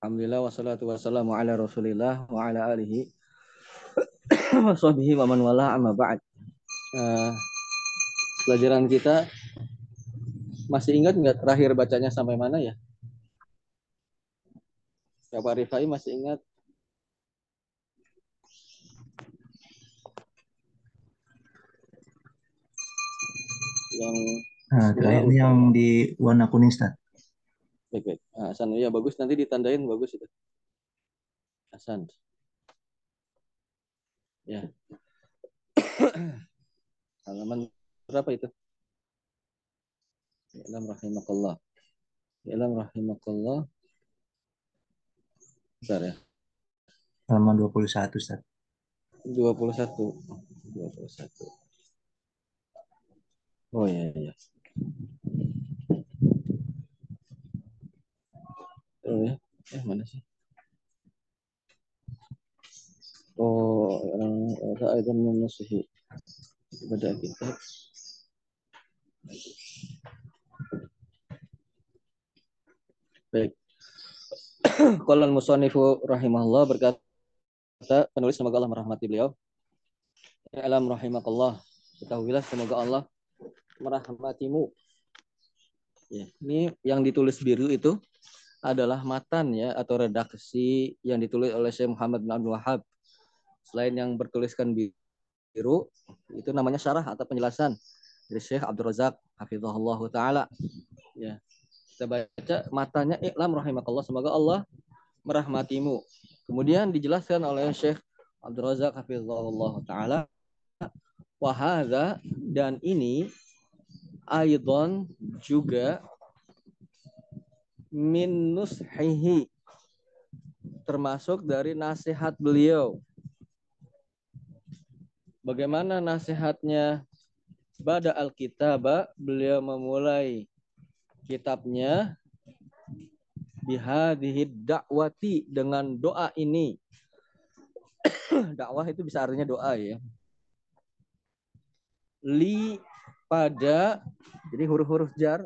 Alhamdulillah wassalatu wassalamu ala Rasulillah wa ala alihi wa sahbihi wa man wala amma ba'd. Uh, pelajaran kita masih ingat nggak terakhir bacanya sampai mana ya? Bapak Rifai masih ingat? Yang nah, yang di warna kuning Ustaz. Baik, baik. Nah, Hasan, ya bagus. Nanti ditandain bagus itu. Hasan. Ya. Halaman berapa itu? Ilam rahimakallah. Ilam rahimakallah. Bentar ya. Halaman 21, Ustaz. 21. 21. Oh iya, iya. Ya, eh mana sih? Oh, orang itu menusuhi pada kitab. Baik. Qala al-musannifu rahimahullah berkata penulis semoga Allah merahmati beliau. Alam rahimakallah. Ketahuilah semoga Allah merahmatimu. Ya, ini yang ditulis biru itu adalah matan ya atau redaksi yang ditulis oleh Syekh Muhammad bin Abdul Wahab. Selain yang bertuliskan biru, itu namanya syarah atau penjelasan dari Syekh Abdul Razak hafizahullah taala. Ya. Kita baca matanya iklam rahimakallah semoga Allah merahmatimu. Kemudian dijelaskan oleh Syekh Abdul Razak hafizahullah taala wahada dan ini aidon juga min nushihi termasuk dari nasihat beliau. Bagaimana nasihatnya? Bada al-kitaba beliau memulai kitabnya bihadihi dakwati dengan doa ini. Dakwah itu bisa artinya doa ya. Li pada jadi huruf-huruf jar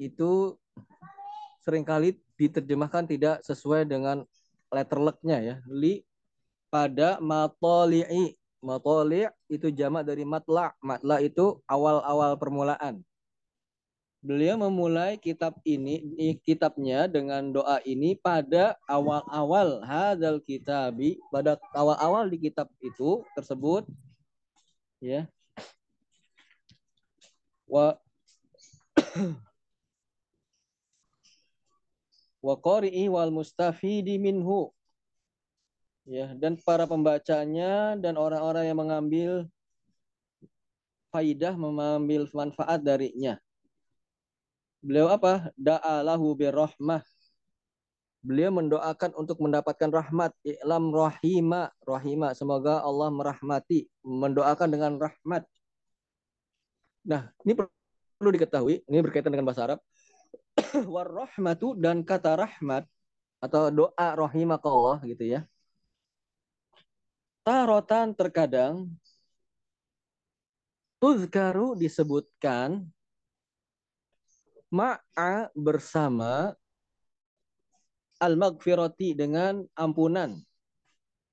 itu sering kali diterjemahkan tidak sesuai dengan letter luck-nya ya. Li pada matoli'i. Matoli' itu jamak dari matla. Matla itu awal-awal permulaan. Beliau memulai kitab ini, kitabnya dengan doa ini pada awal-awal hadal kitabi, pada awal-awal di kitab itu tersebut, ya. Wa wa qari'i wal mustafidi minhu. Ya, dan para pembacanya dan orang-orang yang mengambil faidah, mengambil manfaat darinya. Beliau apa? Da'alahu birrahmah. Beliau mendoakan untuk mendapatkan rahmat. I'lam rahima. Rahima. Semoga Allah merahmati. Mendoakan dengan rahmat. Nah, ini perlu diketahui. Ini berkaitan dengan bahasa Arab warahmatu dan kata rahmat atau doa rahimakallah gitu ya. Tarotan terkadang tuzkaru disebutkan ma'a bersama al-maghfirati dengan ampunan.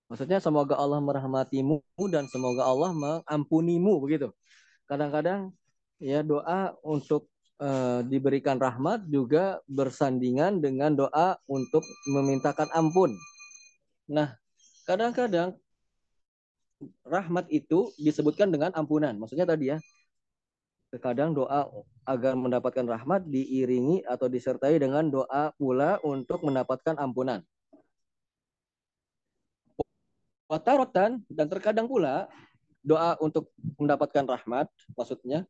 Maksudnya semoga Allah merahmatimu dan semoga Allah mengampunimu begitu. Kadang-kadang ya doa untuk uh, diberikan rahmat juga bersandingan dengan doa untuk memintakan ampun. Nah, kadang-kadang rahmat itu disebutkan dengan ampunan. Maksudnya tadi ya, terkadang doa agar mendapatkan rahmat diiringi atau disertai dengan doa pula untuk mendapatkan ampunan. Watarotan dan terkadang pula doa untuk mendapatkan rahmat maksudnya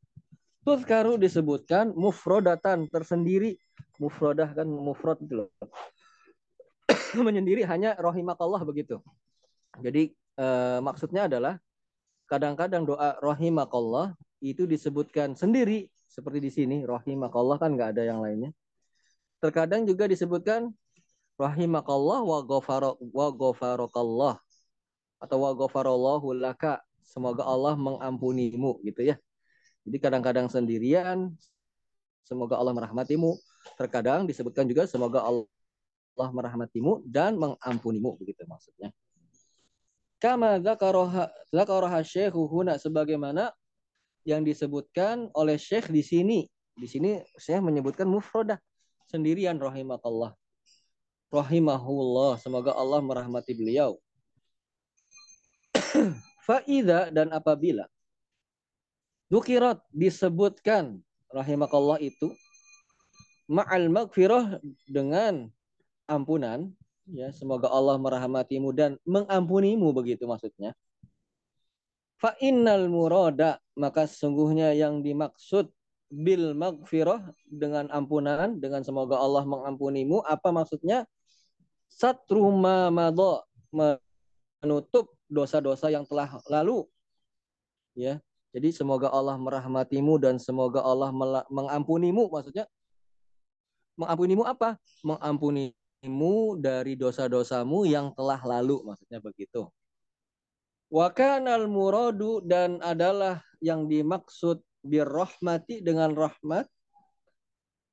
Tuzkaru disebutkan mufrodatan tersendiri. Mufrodah kan mufrod itu loh. Menyendiri hanya rahimakallah begitu. Jadi eh, maksudnya adalah kadang-kadang doa rahimakallah itu disebutkan sendiri seperti di sini rahimakallah kan nggak ada yang lainnya. Terkadang juga disebutkan rahimakallah wa ghafara wa ghafarakallah atau wa ghafarallahu laka. Semoga Allah mengampunimu gitu ya. Jadi kadang-kadang sendirian, semoga Allah merahmatimu. terkadang disebutkan juga semoga Allah merahmatimu dan mengampunimu begitu maksudnya. Kama syekhu huna sebagaimana yang disebutkan oleh syekh di sini. Di sini saya menyebutkan mufradah sendirian rahimakallah. Rahimahullah, semoga Allah merahmati beliau. Faida dan apabila Dukirat disebutkan rahimakallah itu ma'al magfirah dengan ampunan. Ya semoga Allah merahmatimu dan mengampunimu begitu maksudnya. Fa innal murada maka sesungguhnya yang dimaksud bil magfirah dengan ampunan dengan semoga Allah mengampunimu apa maksudnya? Satru ma menutup dosa-dosa yang telah lalu. Ya jadi semoga Allah merahmatimu dan semoga Allah mengampunimu. Maksudnya mengampunimu apa? Mengampunimu dari dosa-dosamu yang telah lalu. Maksudnya begitu. Wakanal muradu dan adalah yang dimaksud birrahmati dengan rahmat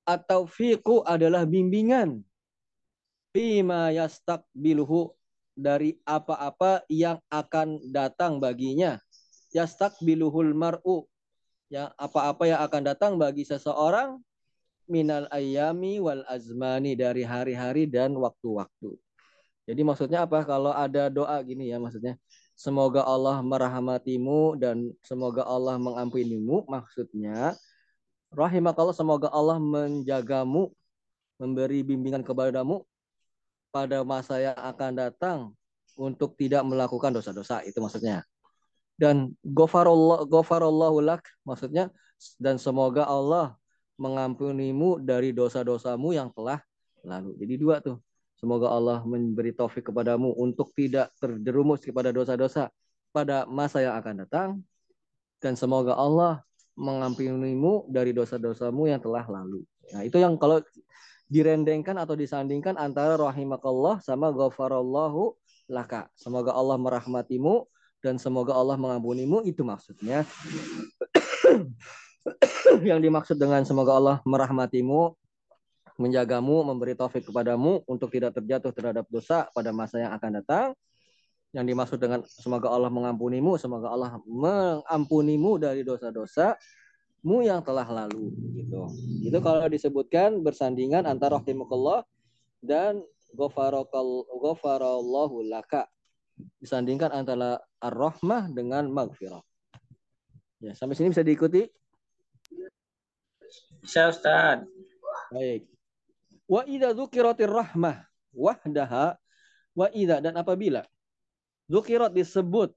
atau fiqu adalah bimbingan fima yastakbiluhu dari apa-apa yang akan datang baginya yastakbiluhul mar'u ya apa-apa yang akan datang bagi seseorang minal ayami wal azmani dari hari-hari dan waktu-waktu. Jadi maksudnya apa? Kalau ada doa gini ya maksudnya semoga Allah merahmatimu dan semoga Allah mengampunimu maksudnya rahimakallah semoga Allah menjagamu memberi bimbingan kepadamu pada masa yang akan datang untuk tidak melakukan dosa-dosa itu maksudnya dan gofarallah gofarallahu lak maksudnya dan semoga Allah mengampunimu dari dosa-dosamu yang telah lalu. Jadi dua tuh. Semoga Allah memberi taufik kepadamu untuk tidak terjerumus kepada dosa-dosa pada masa yang akan datang dan semoga Allah mengampunimu dari dosa-dosamu yang telah lalu. Nah, itu yang kalau direndengkan atau disandingkan antara rahimakallah sama ghafarallahu laka. Semoga Allah merahmatimu dan semoga Allah mengampunimu itu maksudnya. Yang dimaksud dengan semoga Allah merahmatimu menjagamu memberi taufik kepadamu untuk tidak terjatuh terhadap dosa pada masa yang akan datang. Yang dimaksud dengan semoga Allah mengampunimu semoga Allah mengampunimu dari dosa-dosa mu yang telah lalu gitu. Itu kalau disebutkan bersandingan antara rahimakallah dan ghafarallahu laka disandingkan antara ar-rahmah dengan maghfirah. Ya, sampai sini bisa diikuti? Bisa Ustaz. Baik. Wa idza dzukiratir rahmah wahdaha wa idza dan apabila dzukirat disebut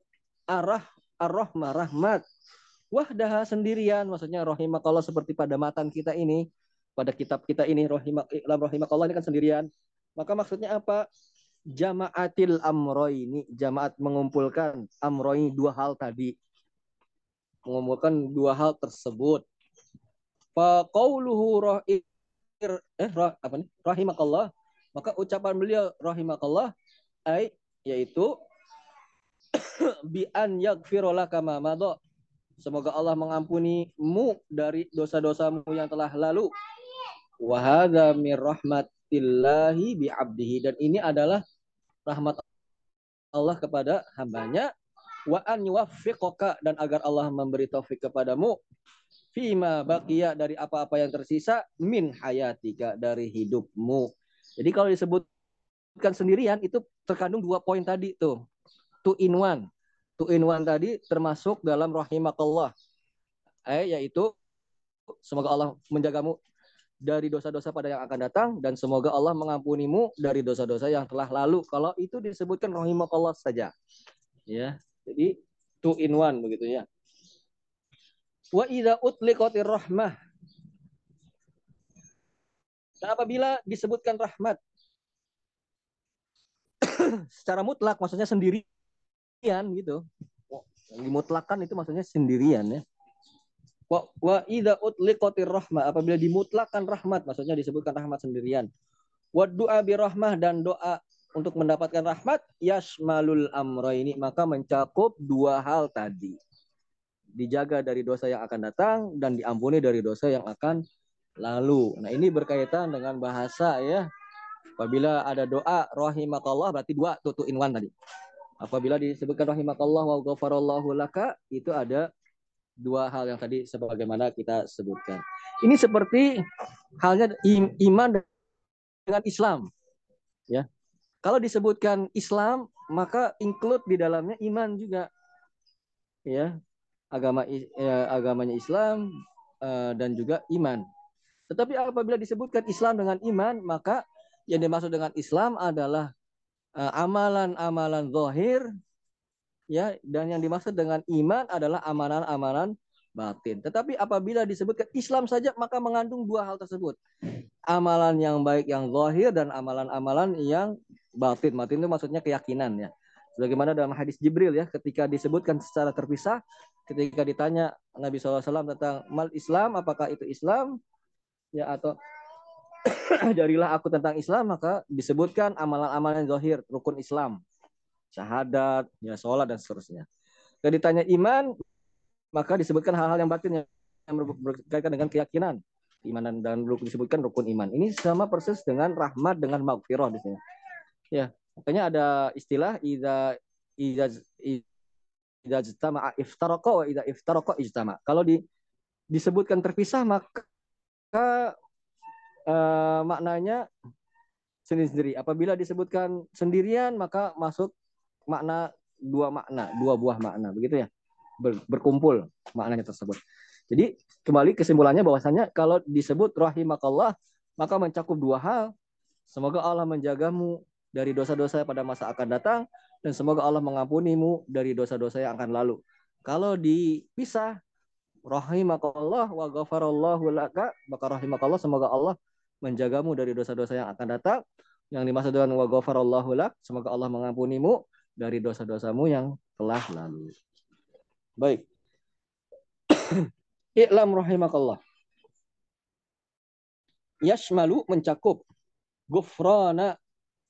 arah ar-rahmah rahmat wahdaha sendirian maksudnya rahimakallah seperti pada matan kita ini pada kitab kita ini rahimah rahimakallah ini kan sendirian maka maksudnya apa jamaatil amroini jamaat mengumpulkan amroini dua hal tadi. Mengumpulkan dua hal tersebut. Fa qauluhu rahir eh rah, apa nih rahimakallah. Maka ucapan beliau rahimakallah ai yaitu bi an yaghfira laka ma semoga Allah mengampunimu dari dosa-dosamu yang telah lalu. Wa hadza mir rahmatillahi bi abdihi dan ini adalah rahmat Allah kepada hambanya wa an yuwaffiqaka dan agar Allah memberi taufik kepadamu fima baqiya dari apa-apa yang tersisa min hayatika dari hidupmu. Jadi kalau disebutkan sendirian itu terkandung dua poin tadi tuh. Two in one. Two in one tadi termasuk dalam rahimakallah. Eh, yaitu semoga Allah menjagamu dari dosa-dosa pada yang akan datang dan semoga Allah mengampunimu dari dosa-dosa yang telah lalu. Kalau itu disebutkan rahimakallah saja. Ya. Jadi two in one begitu ya. Wa idza utliqatir rahmah. Dan apabila disebutkan rahmat secara mutlak maksudnya sendirian gitu. Yang dimutlakan itu maksudnya sendirian ya. Wa wa idza utliqatir rahmah apabila dimutlakan rahmat maksudnya disebutkan rahmat sendirian. Wa du'a bi rahmah dan doa untuk mendapatkan rahmat yasmalul ini maka mencakup dua hal tadi. Dijaga dari dosa yang akan datang dan diampuni dari dosa yang akan lalu. Nah, ini berkaitan dengan bahasa ya. Apabila ada doa rahimakallah berarti dua tutu in one tadi. Apabila disebutkan rahimakallah wa ghafarallahu laka itu ada dua hal yang tadi sebagaimana kita sebutkan. Ini seperti halnya iman dengan Islam. Ya. Kalau disebutkan Islam, maka include di dalamnya iman juga. Ya. Agama ya, agamanya Islam uh, dan juga iman. Tetapi apabila disebutkan Islam dengan iman, maka yang dimaksud dengan Islam adalah eh, amalan-amalan zahir ya dan yang dimaksud dengan iman adalah amalan-amalan batin. Tetapi apabila disebutkan Islam saja maka mengandung dua hal tersebut. Amalan yang baik yang zahir dan amalan-amalan yang batin. Batin itu maksudnya keyakinan ya. Sebagaimana dalam hadis Jibril ya, ketika disebutkan secara terpisah, ketika ditanya Nabi SAW tentang mal Islam, apakah itu Islam? Ya atau jadilah aku tentang Islam, maka disebutkan amalan-amalan zahir, rukun Islam, syahadat, ya sholat dan seterusnya. Ketika ditanya iman, maka disebutkan hal-hal yang batin yang berkaitan dengan keyakinan iman dan, dan disebutkan rukun iman. Ini sama persis dengan rahmat dengan maghfirah di sini. Ya, Makanya ada istilah ida ida ida ijtama iftaraqa wa ida iftaraqa ijtama. Kalau di disebutkan terpisah maka uh, maknanya sendiri-sendiri. Apabila disebutkan sendirian maka masuk makna dua makna, dua buah makna, begitu ya. Ber, berkumpul maknanya tersebut. Jadi kembali kesimpulannya bahwasanya kalau disebut rahimakallah maka mencakup dua hal. Semoga Allah menjagamu dari dosa-dosa pada masa akan datang dan semoga Allah mengampunimu dari dosa-dosa yang akan lalu. Kalau dipisah rahimakallah wa ghafarallahu laka maka rahimakallah semoga Allah menjagamu dari dosa-dosa yang akan datang. Yang dimaksud dengan wa ghafarallahu lak semoga Allah mengampunimu dari dosa-dosamu yang telah lalu. Baik. I'lam rahimakallah. Yashmalu mencakup gufrana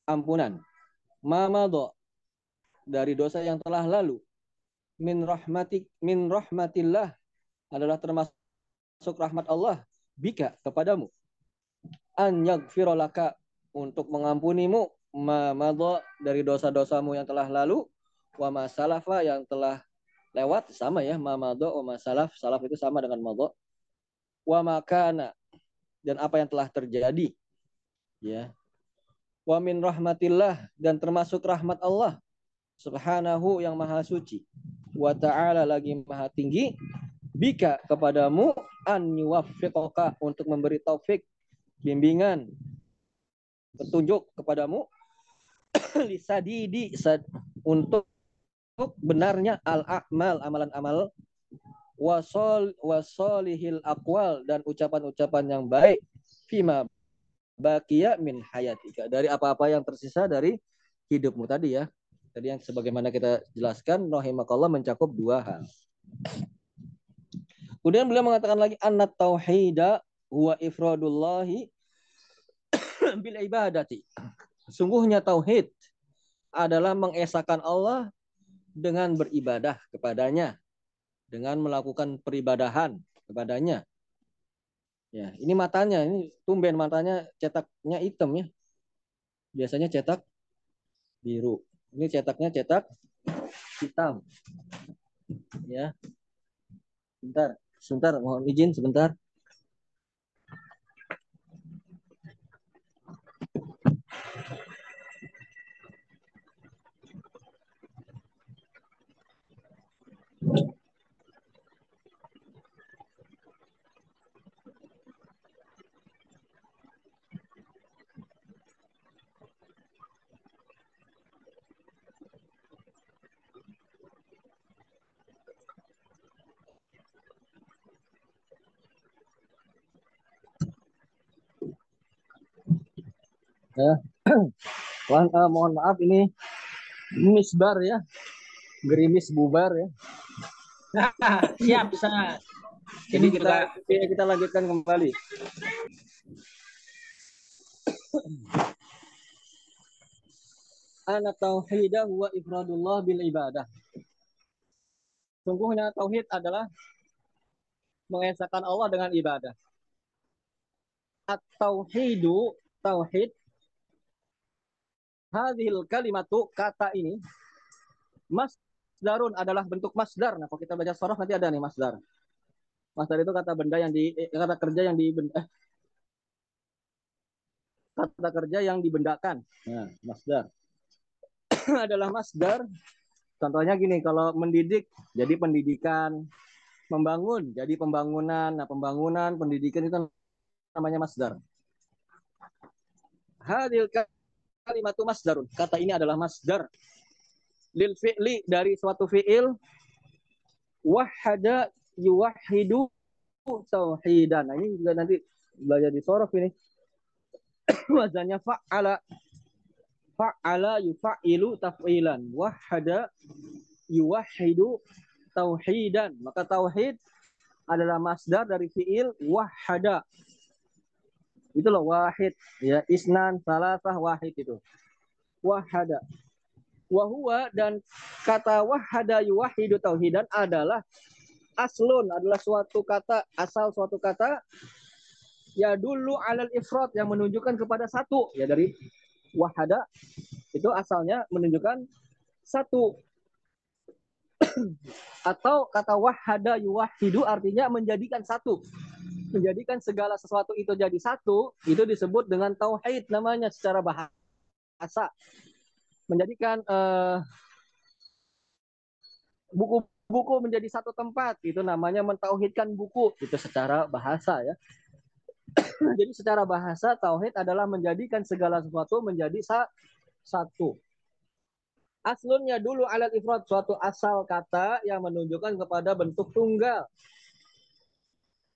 ampunan. Mamado dari dosa yang telah lalu. Min rahmatik min rahmatillah adalah termasuk rahmat Allah bika kepadamu. An yaghfirolaka untuk mengampunimu mamado dari dosa-dosamu yang telah lalu wa masalafa yang telah lewat sama ya mamado wa masalaf salaf. Itu sama dengan mado wa makana dan apa yang telah terjadi ya. Wa min rahmatillah dan termasuk rahmat Allah subhanahu yang maha suci. Wa ta'ala lagi maha tinggi bika kepadamu an yuwaffiqaka untuk memberi taufik bimbingan petunjuk kepadamu lisadidi untuk benarnya al-a'mal amalan-amal wasol wasolihil akwal dan ucapan-ucapan yang baik fima bakia min hayatika dari apa-apa yang tersisa dari hidupmu tadi ya. Tadi yang sebagaimana kita jelaskan rahimakallah mencakup dua hal. Kemudian beliau mengatakan lagi anna tauhida huwa ifradullahi bil ibadati. Sungguhnya tauhid adalah mengesahkan Allah dengan beribadah kepadanya, dengan melakukan peribadahan kepadanya. Ya, ini matanya, ini tumben matanya cetaknya hitam ya. Biasanya cetak biru. Ini cetaknya cetak hitam. Ya. Sebentar, sebentar, mohon izin sebentar. Ya. Wah, uh, mohon maaf ini misbar ya. Gerimis bubar ya. Siap, bisa. Ini kita juga... kita lanjutkan kembali. Anak tauhidah wa ifradullah bil ibadah. Sungguhnya tauhid adalah mengesahkan Allah dengan ibadah. at-tauhidu tauhid hadhil kalimatu kata ini masdarun adalah bentuk masdar. Nah, kalau kita baca sorof nanti ada nih masdar. Masdar itu kata benda yang di eh, kata kerja yang di eh, kata kerja yang dibendakan. Nah, masdar adalah masdar. Contohnya gini, kalau mendidik jadi pendidikan, membangun jadi pembangunan. Nah, pembangunan, pendidikan itu namanya masdar. Hadil kalimatu masdarun. Kata ini adalah masdar lil fi'li dari suatu fi'il wahada yuwahidu tauhidan. Nah, ini juga nanti belajar di sorof ini. Wazannya fa'ala fa'ala yufa'ilu taf'ilan wahada yuwahidu tauhidan. Maka tauhid adalah masdar dari fi'il wahada. Itu loh wahid. Ya isnan salasah wahid itu. Wahada. Wahwa dan kata wahada yuwahidu tauhidan adalah aslun adalah suatu kata asal suatu kata ya dulu alal ifrat yang menunjukkan kepada satu. Ya dari wahada itu asalnya menunjukkan satu. Atau kata wahada yuwahidu artinya menjadikan satu menjadikan segala sesuatu itu jadi satu itu disebut dengan tauhid namanya secara bahasa. Menjadikan uh, buku-buku menjadi satu tempat itu namanya mentauhidkan buku itu secara bahasa ya. Jadi secara bahasa tauhid adalah menjadikan segala sesuatu menjadi sa satu. Aslunnya dulu alat ifrat suatu asal kata yang menunjukkan kepada bentuk tunggal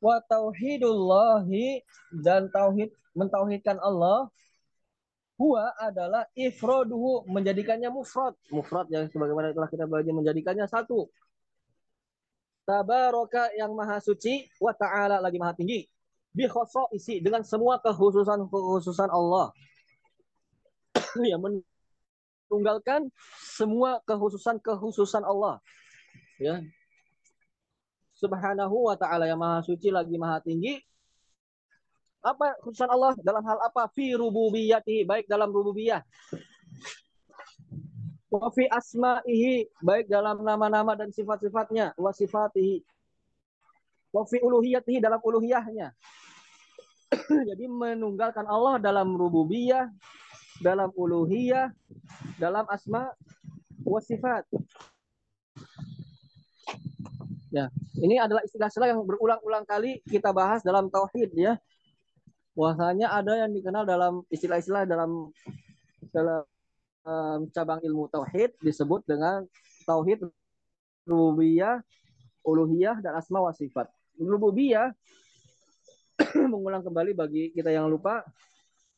wa tauhidullahi dan tauhid mentauhidkan Allah Huwa adalah ifroduhu menjadikannya mufrad. Mufrad yang sebagaimana telah kita belajar menjadikannya satu. Tabaraka yang maha suci wa ta'ala lagi maha tinggi. Bi isi dengan semua kekhususan-kekhususan Allah. yang menunggalkan semua kekhususan-kekhususan Allah. Ya. Subhanahu wa ta'ala yang maha suci lagi maha tinggi apa khususan Allah dalam hal apa? Fi rububiyati, baik dalam rububiyah. Wa fi asma'ihi, baik dalam nama-nama dan sifat-sifatnya. Wa sifatihi. Wa fi uluhiyatihi, dalam uluhiyahnya. Jadi menunggalkan Allah dalam rububiyah, dalam uluhiyah, dalam asma wa sifat. Ya, ini adalah istilah-istilah yang berulang-ulang kali kita bahas dalam tauhid ya bahwasanya ada yang dikenal dalam istilah-istilah dalam dalam um, cabang ilmu tauhid disebut dengan tauhid rububiyah, uluhiyah dan asma wa sifat. Rububiyah mengulang kembali bagi kita yang lupa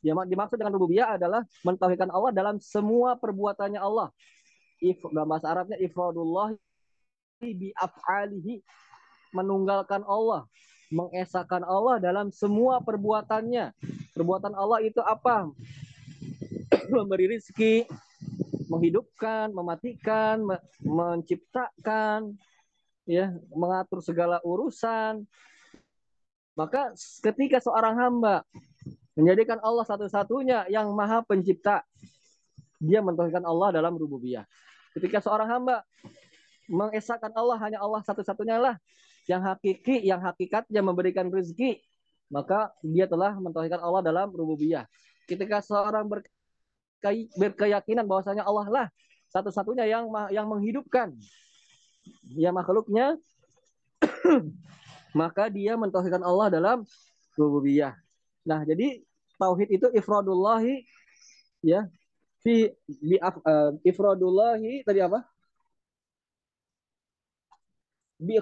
dimaksud dengan rububiyah adalah mentauhidkan Allah dalam semua perbuatannya Allah. If, dalam bahasa Arabnya ifradullah bi af'alihi menunggalkan Allah mengesahkan Allah dalam semua perbuatannya. Perbuatan Allah itu apa? Memberi rezeki, menghidupkan, mematikan, menciptakan, ya, mengatur segala urusan. Maka ketika seorang hamba menjadikan Allah satu-satunya yang maha pencipta, dia mentauhidkan Allah dalam rububiyah. Ketika seorang hamba mengesahkan Allah hanya Allah satu-satunya lah yang hakiki, yang hakikatnya memberikan rezeki, maka dia telah mentauhidkan Allah dalam rububiyah. Ketika seorang berkeyakinan bahwasanya Allah lah satu-satunya yang yang menghidupkan ya makhluknya, maka dia mentauhidkan Allah dalam rububiyah. Nah, jadi tauhid itu ifradullahi ya fi bi uh, ifradullahi tadi apa? Bi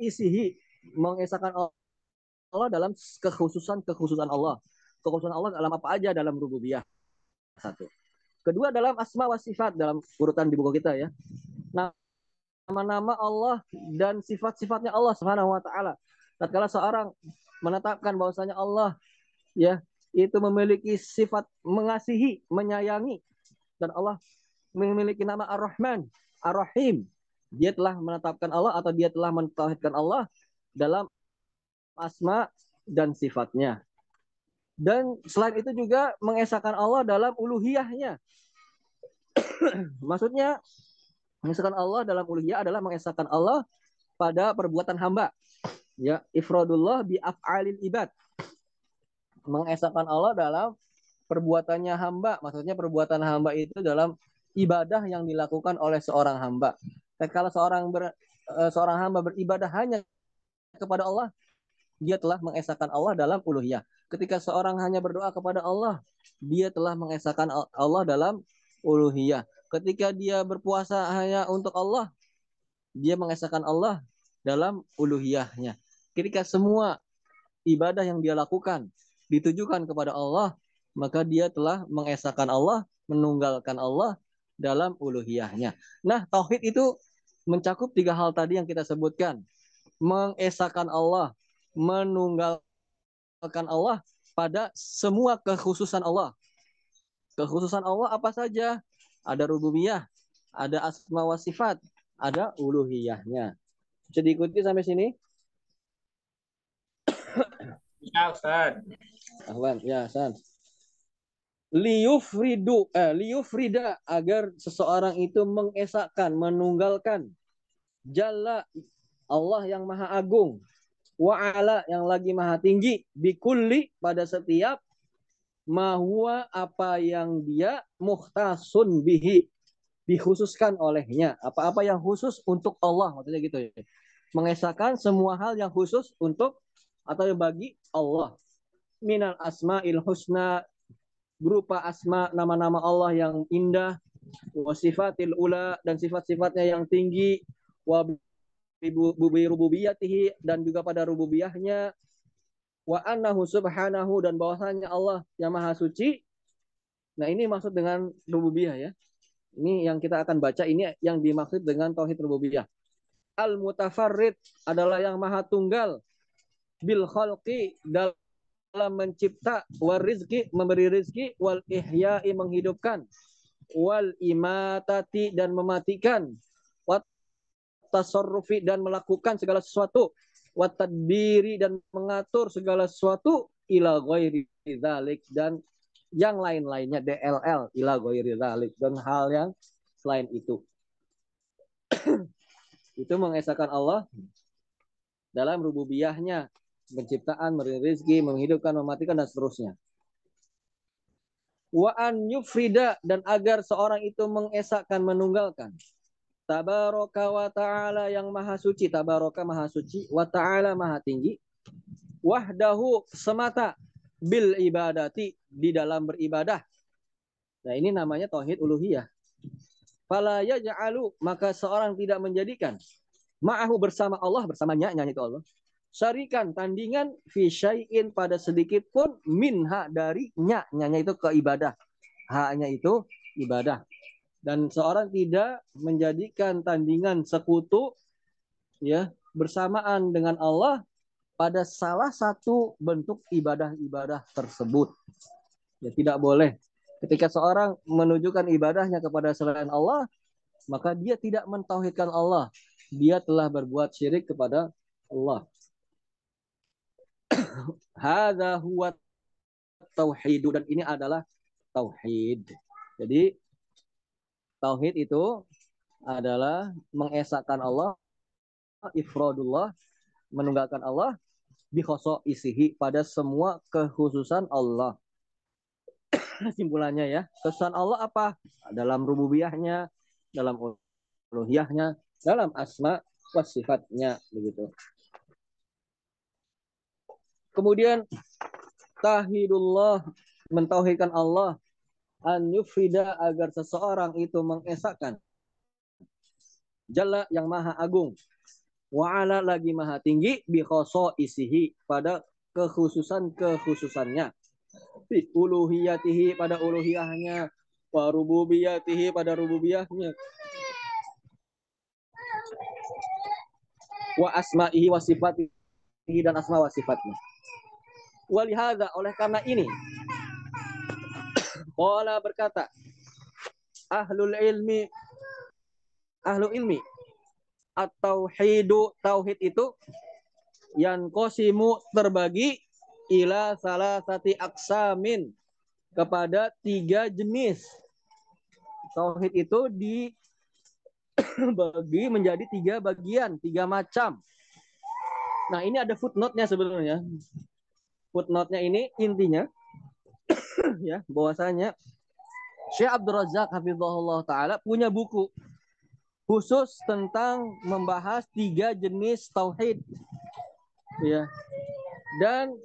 isihi mengesahkan Allah dalam kekhususan kekhususan Allah. Kekhususan Allah dalam apa aja dalam rububiyah. Satu. Kedua dalam asma wa sifat dalam urutan di buku kita ya. Nama-nama Allah dan sifat-sifatnya Allah Subhanahu wa taala. Tatkala seorang menetapkan bahwasanya Allah ya itu memiliki sifat mengasihi, menyayangi dan Allah memiliki nama Ar-Rahman, Ar-Rahim dia telah menetapkan Allah atau dia telah mentauhidkan Allah dalam asma dan sifatnya. Dan selain itu juga mengesahkan Allah dalam uluhiyahnya. Maksudnya mengesahkan Allah dalam uluhiyah adalah mengesahkan Allah pada perbuatan hamba. Ya, ifradullah bi af'alil ibad. Mengesahkan Allah dalam perbuatannya hamba, maksudnya perbuatan hamba itu dalam ibadah yang dilakukan oleh seorang hamba. Kalau seorang ber, eh, seorang hamba beribadah hanya kepada Allah, dia telah mengesahkan Allah dalam uluhiyah. Ketika seorang hanya berdoa kepada Allah, dia telah mengesahkan Allah dalam uluhiyah. Ketika dia berpuasa hanya untuk Allah, dia mengesahkan Allah dalam uluhiyahnya. Ketika semua ibadah yang dia lakukan ditujukan kepada Allah, maka dia telah mengesahkan Allah, menunggalkan Allah dalam uluhiyahnya. Nah, tauhid itu mencakup tiga hal tadi yang kita sebutkan. Mengesahkan Allah, menunggalkan Allah pada semua kekhususan Allah. Kekhususan Allah apa saja? Ada rububiyah, ada asma wa sifat, ada uluhiyahnya. Bisa diikuti sampai sini? Ya, Ustaz. Ahlan, ya, San. Liufridu, eh, liufrida agar seseorang itu mengesahkan, menunggalkan Jalla Allah yang maha agung wa'ala yang lagi maha tinggi bikulli pada setiap mahua apa yang dia muhtasun bihi dikhususkan olehnya. Apa-apa yang khusus untuk Allah maksudnya gitu ya. Mengesahkan semua hal yang khusus untuk atau bagi Allah. Minal asma'il husna berupa asma nama-nama Allah yang indah wasifatil ula dan sifat-sifatnya yang tinggi wa bi rububiyatihi dan juga pada rububiyahnya wa annahu subhanahu dan bahwasanya Allah yang maha suci. Nah, ini maksud dengan rububiyah ya. Ini yang kita akan baca ini yang dimaksud dengan tauhid rububiyah. Al mutafarrid adalah yang maha tunggal bil khalqi dalam mencipta wal rizki memberi rizki wal ihya'i menghidupkan wal imatati dan mematikan tasarrufi dan melakukan segala sesuatu wa tadbiri dan mengatur segala sesuatu ila ghairi dzalik dan yang lain-lainnya DLL ila ghairi dzalik dan hal yang selain itu. itu mengesahkan Allah dalam rububiyahnya, penciptaan, memberi rezeki, menghidupkan, mematikan dan seterusnya. Wa an yufrida dan agar seorang itu mengesahkan, menunggalkan Tabaraka wa ta'ala yang maha suci. Tabaraka maha suci. Wa ta'ala maha tinggi. Wahdahu semata bil ibadati di dalam beribadah. Nah ini namanya tauhid uluhiyah. Fala yaj'alu maka seorang tidak menjadikan ma'ahu bersama Allah bersamanya nyanyi itu Allah. Syarikan tandingan fi syai'in pada sedikit pun minha dari nya nyanyi itu ke ibadah. Haknya itu ibadah dan seorang tidak menjadikan tandingan sekutu ya bersamaan dengan Allah pada salah satu bentuk ibadah-ibadah tersebut. Ya tidak boleh. Ketika seorang menunjukkan ibadahnya kepada selain Allah, maka dia tidak mentauhidkan Allah. Dia telah berbuat syirik kepada Allah. Hadza huwa tauhid dan ini adalah tauhid. Jadi Tauhid itu adalah mengesahkan Allah, ifradullah, menunggalkan Allah, bikhoso isihi pada semua kekhususan Allah. Simpulannya ya, kesan Allah apa? Dalam rububiyahnya, dalam uluhiyahnya, dalam asma wa sifatnya begitu. Kemudian tahidullah mentauhidkan Allah an yufrida agar seseorang itu mengesahkan Jalla yang maha agung. Wa ala lagi maha tinggi bi isihi pada kekhususan-kekhususannya. Fi uluhiyatihi pada uluhiyahnya. Wa rububiyatihi pada rububiyahnya. Wa asma'ihi wa sifatihi dan asma wa sifatnya walihada oleh karena ini Qala berkata, ahlul ilmi ahlu ilmi atau hidu tauhid itu yang kosimu terbagi ila salah sati aksamin kepada tiga jenis. Tauhid itu dibagi menjadi tiga bagian, tiga macam. Nah ini ada footnote-nya sebenarnya. Footnote-nya ini intinya ya bahwasanya Syekh Abdul Razak Hafizahullah Ta'ala punya buku khusus tentang membahas tiga jenis tauhid. Ya. Dan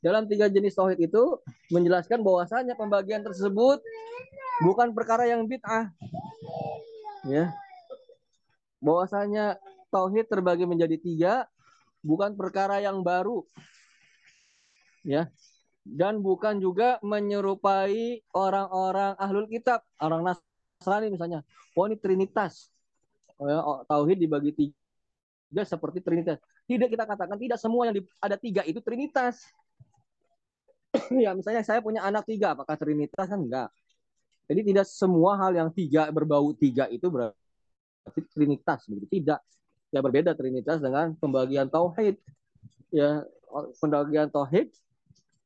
dalam tiga jenis tauhid itu menjelaskan bahwasanya pembagian tersebut bukan perkara yang bid'ah. Ya. Bahwasanya tauhid terbagi menjadi tiga bukan perkara yang baru. Ya. Dan bukan juga menyerupai orang-orang ahlul kitab, orang Nasrani misalnya. Oh ini trinitas. Oh, ya, oh, tauhid dibagi tiga seperti trinitas. Tidak kita katakan tidak semua yang ada tiga itu trinitas. ya misalnya saya punya anak tiga, apakah trinitas kan enggak? Jadi tidak semua hal yang tiga berbau tiga itu berarti trinitas begitu. Tidak. Ya berbeda trinitas dengan pembagian tauhid. Ya pembagian tauhid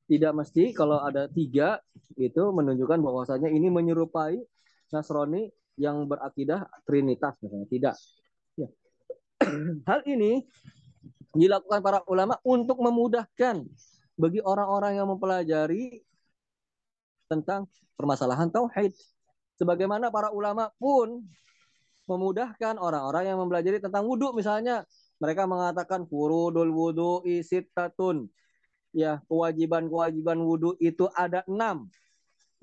tidak mesti kalau ada tiga itu menunjukkan bahwasanya ini menyerupai Nasrani yang berakidah Trinitas misalnya tidak. Ya. Hal ini dilakukan para ulama untuk memudahkan bagi orang-orang yang mempelajari tentang permasalahan tauhid. Sebagaimana para ulama pun memudahkan orang-orang yang mempelajari tentang wudhu misalnya mereka mengatakan furudul wudhu isitatun ya kewajiban-kewajiban wudhu itu ada enam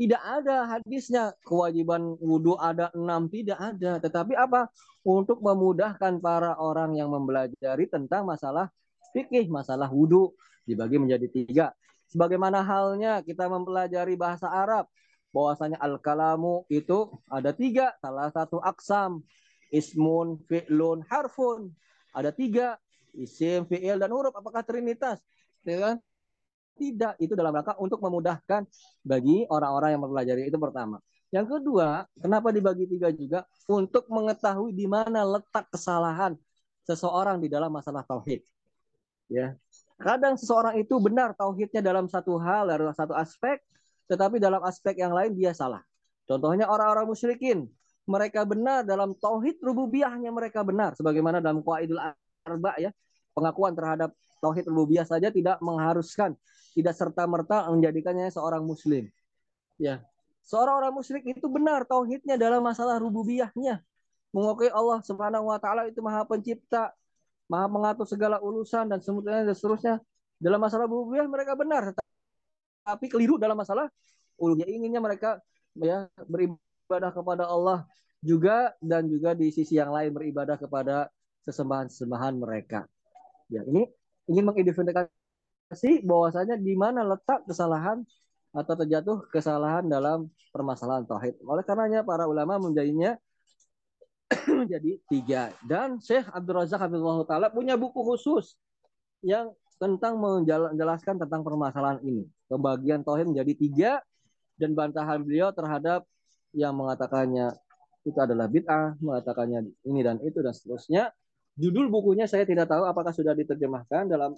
tidak ada hadisnya kewajiban wudhu ada enam tidak ada. Tetapi apa? Untuk memudahkan para orang yang mempelajari tentang masalah fikih, masalah wudhu dibagi menjadi tiga. Sebagaimana halnya kita mempelajari bahasa Arab, bahwasanya al-kalamu itu ada tiga, salah satu aksam, ismun, fi'lun, harfun. Ada tiga, isim, fi'il, dan huruf. Apakah trinitas? Ya kan? Tidak, itu dalam rangka untuk memudahkan bagi orang-orang yang mempelajari itu pertama. Yang kedua, kenapa dibagi tiga juga? Untuk mengetahui di mana letak kesalahan seseorang di dalam masalah tauhid. Ya, kadang seseorang itu benar tauhidnya dalam satu hal, dalam satu aspek, tetapi dalam aspek yang lain dia salah. Contohnya orang-orang musyrikin, mereka benar dalam tauhid rububiyahnya mereka benar, sebagaimana dalam Qaidul Arba ya, pengakuan terhadap tauhid rububiyah saja tidak mengharuskan tidak serta merta menjadikannya seorang muslim. Ya, seorang orang musyrik itu benar tauhidnya dalam masalah rububiyahnya, mengakui Allah Subhanahu wa taala itu Maha Pencipta, Maha mengatur segala urusan dan semuanya dan seterusnya. Dalam masalah rububiyah mereka benar, tapi keliru dalam masalah uluhiyah. Inginnya mereka ya beribadah kepada Allah juga dan juga di sisi yang lain beribadah kepada sesembahan-sesembahan mereka. Ya, ini ingin mengidentifikasi bahwasanya di mana letak kesalahan atau terjatuh kesalahan dalam permasalahan tauhid. Oleh karenanya para ulama menjadinya menjadi tiga. Dan Syekh Abdul Razak Habibullah Ta'ala punya buku khusus yang tentang menjelaskan tentang permasalahan ini. Pembagian tauhid menjadi tiga dan bantahan beliau terhadap yang mengatakannya itu adalah bid'ah, mengatakannya ini dan itu dan seterusnya. Judul bukunya saya tidak tahu apakah sudah diterjemahkan dalam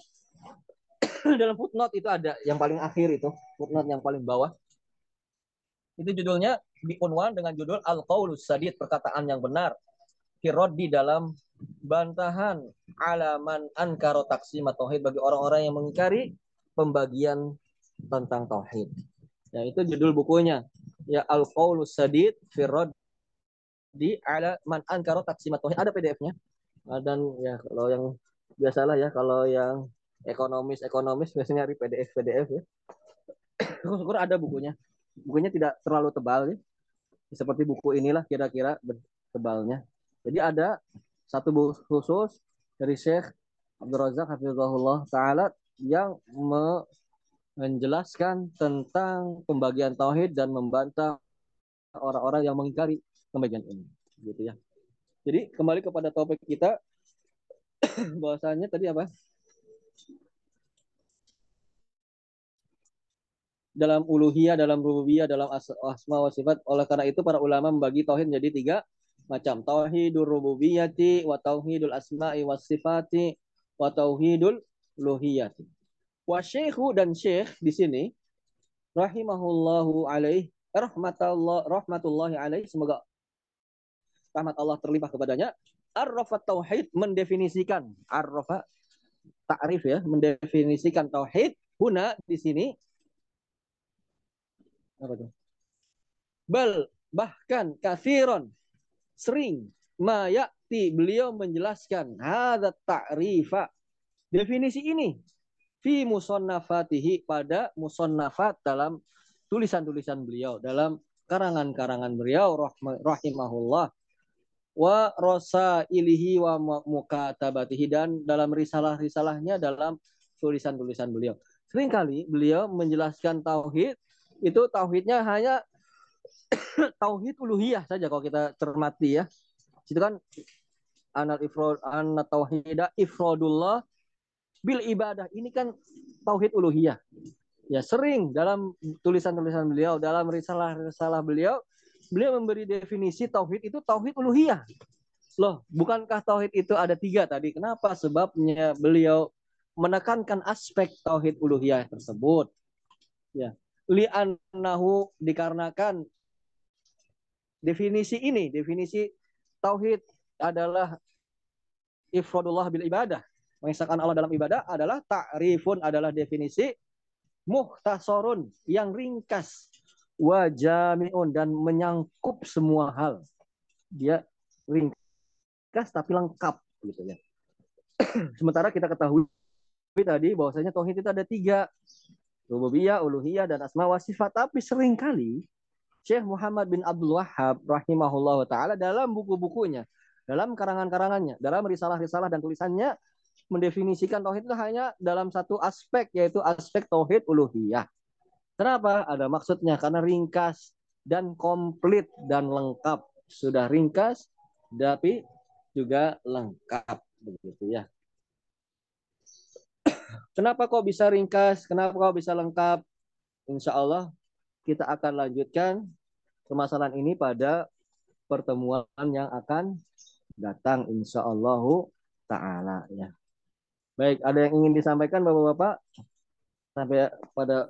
dalam footnote itu ada yang paling akhir itu, footnote yang paling bawah. Itu judulnya diunwan dengan judul Al-Qaulus Sadid, perkataan yang benar. Kirod di dalam bantahan alaman ankaro taksim tauhid bagi orang-orang yang mengingkari pembagian tentang tauhid. Ya, itu judul bukunya. Ya Al-Qaulus Sadid Firod di ala man ankaro taksim tauhid. Ada PDF-nya. Dan ya kalau yang biasalah ya kalau yang ekonomis ekonomis biasanya nyari PDF PDF ya. Syukur ada bukunya. Bukunya tidak terlalu tebal ya seperti buku inilah kira-kira tebalnya. Jadi ada satu buku khusus dari Syekh Abdul Razak Hafizahullah Ta'ala yang menjelaskan tentang pembagian tauhid dan membantah orang-orang yang mengingkari pembagian ini gitu ya jadi kembali kepada topik kita bahwasanya tadi apa dalam uluhiyah, dalam rububiyah, dalam asma wa sifat. Oleh karena itu para ulama membagi tauhid menjadi tiga macam. Tauhidul rububiyati wa tauhidul asma'i wa sifati wa tauhidul uluhiyati. Wa syekhu dan syekh di sini rahimahullahu alaih rahmatullah rahmatullahi alaih semoga rahmat Allah terlimpah kepadanya arrafa tauhid mendefinisikan. Arrafa ta'rif ya mendefinisikan tauhid. Huna di sini. Apa tuh? Bal bahkan kathiron sering mayati beliau menjelaskan hadza ta'rifa. Definisi ini fi musannafatihi pada musannafat dalam tulisan-tulisan beliau dalam karangan-karangan beliau rahimahullah wa rosa ilihi wa mukatabatihi dan dalam risalah-risalahnya dalam tulisan-tulisan beliau. Seringkali beliau menjelaskan tauhid itu tauhidnya hanya tauhid uluhiyah saja kalau kita cermati ya. Itu kan anal ifrod an tauhidah ifrodullah bil ibadah. Ini kan tauhid uluhiyah. Ya sering dalam tulisan-tulisan beliau, dalam risalah-risalah beliau, beliau memberi definisi tauhid itu tauhid uluhiyah. Loh, bukankah tauhid itu ada tiga tadi? Kenapa? Sebabnya beliau menekankan aspek tauhid uluhiyah tersebut. Ya, li'annahu dikarenakan definisi ini, definisi tauhid adalah ifradullah bil ibadah mengisahkan Allah dalam ibadah adalah ta'rifun adalah definisi muhtasorun yang ringkas wajamiun dan menyangkup semua hal. Dia ringkas tapi lengkap gitu ya. Sementara kita ketahui tadi bahwasanya tauhid itu ada tiga rububiyah, uluhiyah dan asma wa sifat. Tapi sering kali Syekh Muhammad bin Abdul Wahab rahimahullah taala dalam buku-bukunya, dalam karangan-karangannya, dalam risalah-risalah dan tulisannya mendefinisikan tauhid itu hanya dalam satu aspek yaitu aspek tauhid uluhiyah. Kenapa? Ada maksudnya karena ringkas dan komplit dan lengkap. Sudah ringkas tapi juga lengkap begitu ya. Kenapa kok bisa ringkas? Kenapa kok bisa lengkap? Insya Allah kita akan lanjutkan permasalahan ini pada pertemuan yang akan datang insya Allah taala ya. Baik, ada yang ingin disampaikan Bapak-bapak sampai pada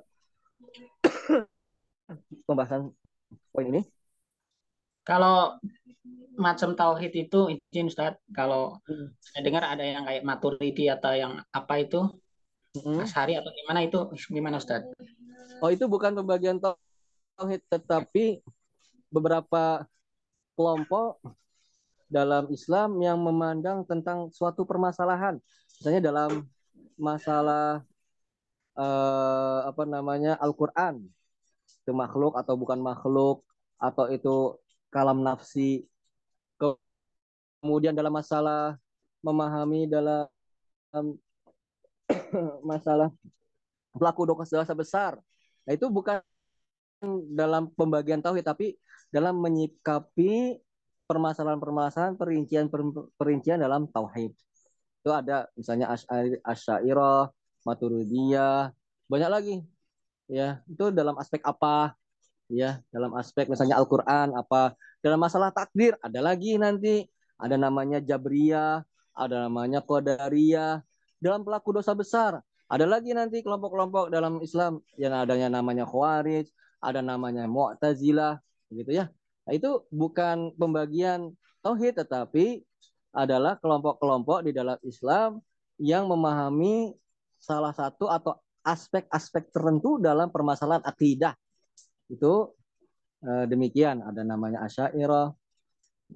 pembahasan poin ini? Kalau macam tauhid itu izin Ustaz, kalau hmm. saya dengar ada yang kayak maturidi atau yang apa itu? Hmm. Ashari atau gimana itu gimana Ustaz? Oh, itu bukan pembagian tauhid tetapi beberapa kelompok dalam Islam yang memandang tentang suatu permasalahan misalnya dalam masalah uh, apa namanya Al-Qur'an itu makhluk atau bukan makhluk atau itu kalam nafsi. Kemudian dalam masalah memahami dalam masalah pelaku dosa besar. Nah itu bukan dalam pembagian tauhid tapi dalam menyikapi permasalahan-permasalahan perincian-perincian dalam tauhid. Itu ada misalnya asyairah, maturidiyah, banyak lagi. Ya, itu dalam aspek apa? Ya, dalam aspek misalnya Al-Qur'an apa? Dalam masalah takdir ada lagi nanti ada namanya Jabriyah, ada namanya Qadariyah. Dalam pelaku dosa besar ada lagi nanti kelompok-kelompok dalam Islam yang adanya namanya Khawarij, ada namanya Mu'tazilah, gitu ya. Nah, itu bukan pembagian tauhid tetapi adalah kelompok-kelompok di dalam Islam yang memahami salah satu atau aspek-aspek tertentu dalam permasalahan akidah. Itu eh, demikian, ada namanya Asy'ariyah,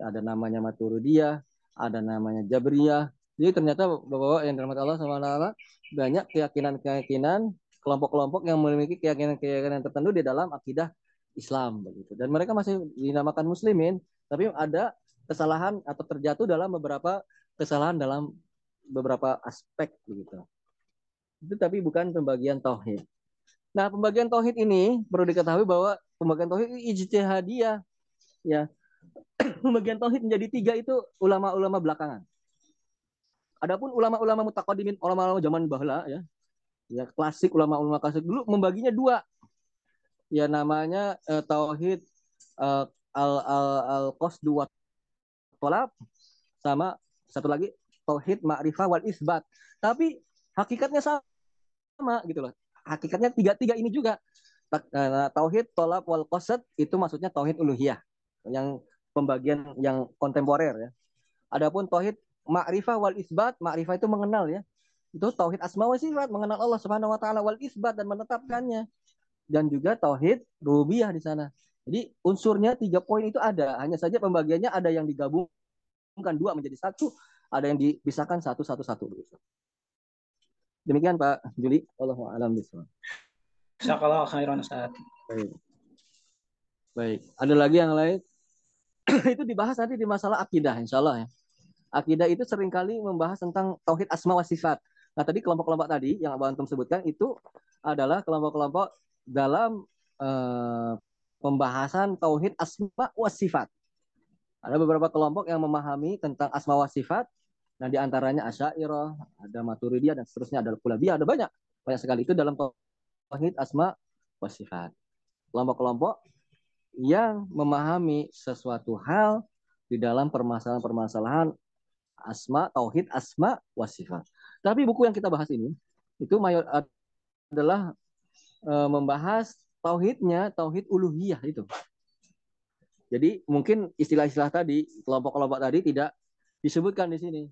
ada namanya Maturidiyah, ada namanya Jabriyah. Jadi ternyata Bapak-bapak yang dirahmati Allah SWT banyak keyakinan-keyakinan kelompok-kelompok yang memiliki keyakinan-keyakinan tertentu di dalam akidah Islam begitu. Dan mereka masih dinamakan muslimin, tapi ada kesalahan atau terjatuh dalam beberapa kesalahan dalam beberapa aspek begitu. Itu tapi bukan pembagian tauhid. Nah, pembagian tauhid ini perlu diketahui bahwa pembagian tauhid ijtihadiyah ya. pembagian tauhid menjadi tiga itu ulama-ulama belakangan. Adapun ulama-ulama mutaqaddimin, ulama-ulama zaman bahla ya. Ya, klasik ulama-ulama klasik dulu membaginya dua. Ya namanya uh, tauhid uh, al al al qasdu tolak sama satu lagi tauhid ma'rifah wal isbat. Tapi hakikatnya sama sama gitu loh. Hakikatnya tiga-tiga ini juga. Eh, tauhid tolak wal qasad itu maksudnya tauhid uluhiyah yang pembagian yang kontemporer ya. Adapun tauhid ma'rifah wal isbat, ma'rifah itu mengenal ya. Itu tauhid asma wa sifat, mengenal Allah Subhanahu wa taala wal isbat dan menetapkannya. Dan juga tauhid rububiyah di sana. Jadi unsurnya tiga poin itu ada, hanya saja pembagiannya ada yang digabungkan dua menjadi satu, ada yang dipisahkan satu satu satu. Demikian Pak Juli, Allah alam. Insyaallah khairan Ustaz. Baik. Baik, ada lagi yang lain? itu dibahas nanti di masalah akidah insya Allah ya. Akidah itu sering kali membahas tentang tauhid asma wa sifat. Nah, tadi kelompok-kelompok tadi yang Abang Antum sebutkan itu adalah kelompok-kelompok dalam eh, pembahasan tauhid asma wa sifat. Ada beberapa kelompok yang memahami tentang asma wa sifat. Nah, di antaranya Asy'ariyah, ada Maturidiyah dan seterusnya, ada Kulabiyah, ada banyak. Banyak sekali itu dalam tauhid asma wa sifat. Kelompok-kelompok yang memahami sesuatu hal di dalam permasalahan-permasalahan asma, tauhid, asma, wa sifat. Tapi buku yang kita bahas ini itu mayor adalah e, membahas tauhidnya tauhid uluhiyah itu. Jadi mungkin istilah-istilah tadi kelompok-kelompok tadi tidak disebutkan di sini,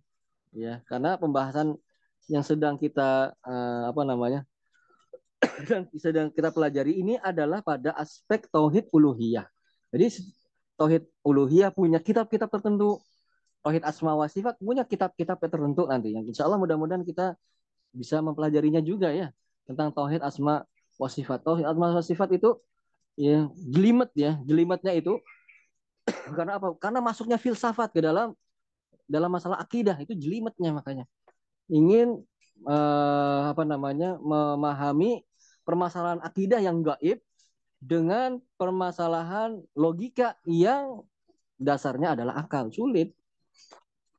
ya karena pembahasan yang sedang kita uh, apa namanya yang sedang kita pelajari ini adalah pada aspek tauhid uluhiyah. Jadi tauhid uluhiyah punya kitab-kitab tertentu, tauhid asma wa sifat punya kitab-kitab tertentu nanti yang insya Allah mudah-mudahan kita bisa mempelajarinya juga ya tentang tauhid asma wasifat. Tauhid asma wasifat itu ya jelimet ya, jelimetnya itu karena apa? Karena masuknya filsafat ke dalam dalam masalah akidah itu jelimetnya makanya. Ingin eh, apa namanya? memahami permasalahan akidah yang gaib dengan permasalahan logika yang dasarnya adalah akal sulit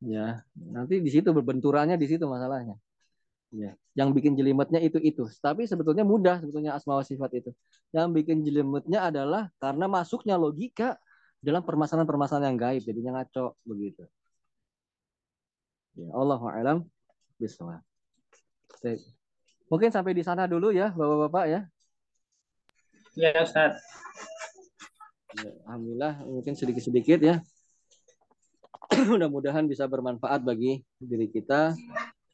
ya nanti di situ berbenturannya di situ masalahnya Ya, yang bikin jelimetnya itu itu. Tapi sebetulnya mudah sebetulnya asma wa sifat itu. Yang bikin jelimetnya adalah karena masuknya logika dalam permasalahan-permasalahan yang gaib, jadinya ngaco begitu. Ya, Allah alam bismillah. Mungkin sampai di sana dulu ya, Bapak-bapak ya. Ya, Ustaz. Ya, Alhamdulillah mungkin sedikit-sedikit ya. Mudah-mudahan bisa bermanfaat bagi diri kita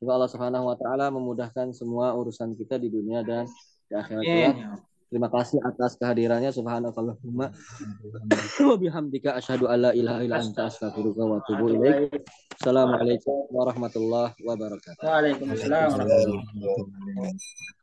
Semoga Allah Subhanahu wa taala memudahkan semua urusan kita di dunia dan di akhirat. Yeah. Terima kasih atas kehadirannya subhanakallahumma wa bihamdika asyhadu alla ilaha illa anta astaghfiruka wa atubu ilaik. Assalamualaikum warahmatullahi wabarakatuh. Waalaikumsalam warahmatullahi wabarakatuh.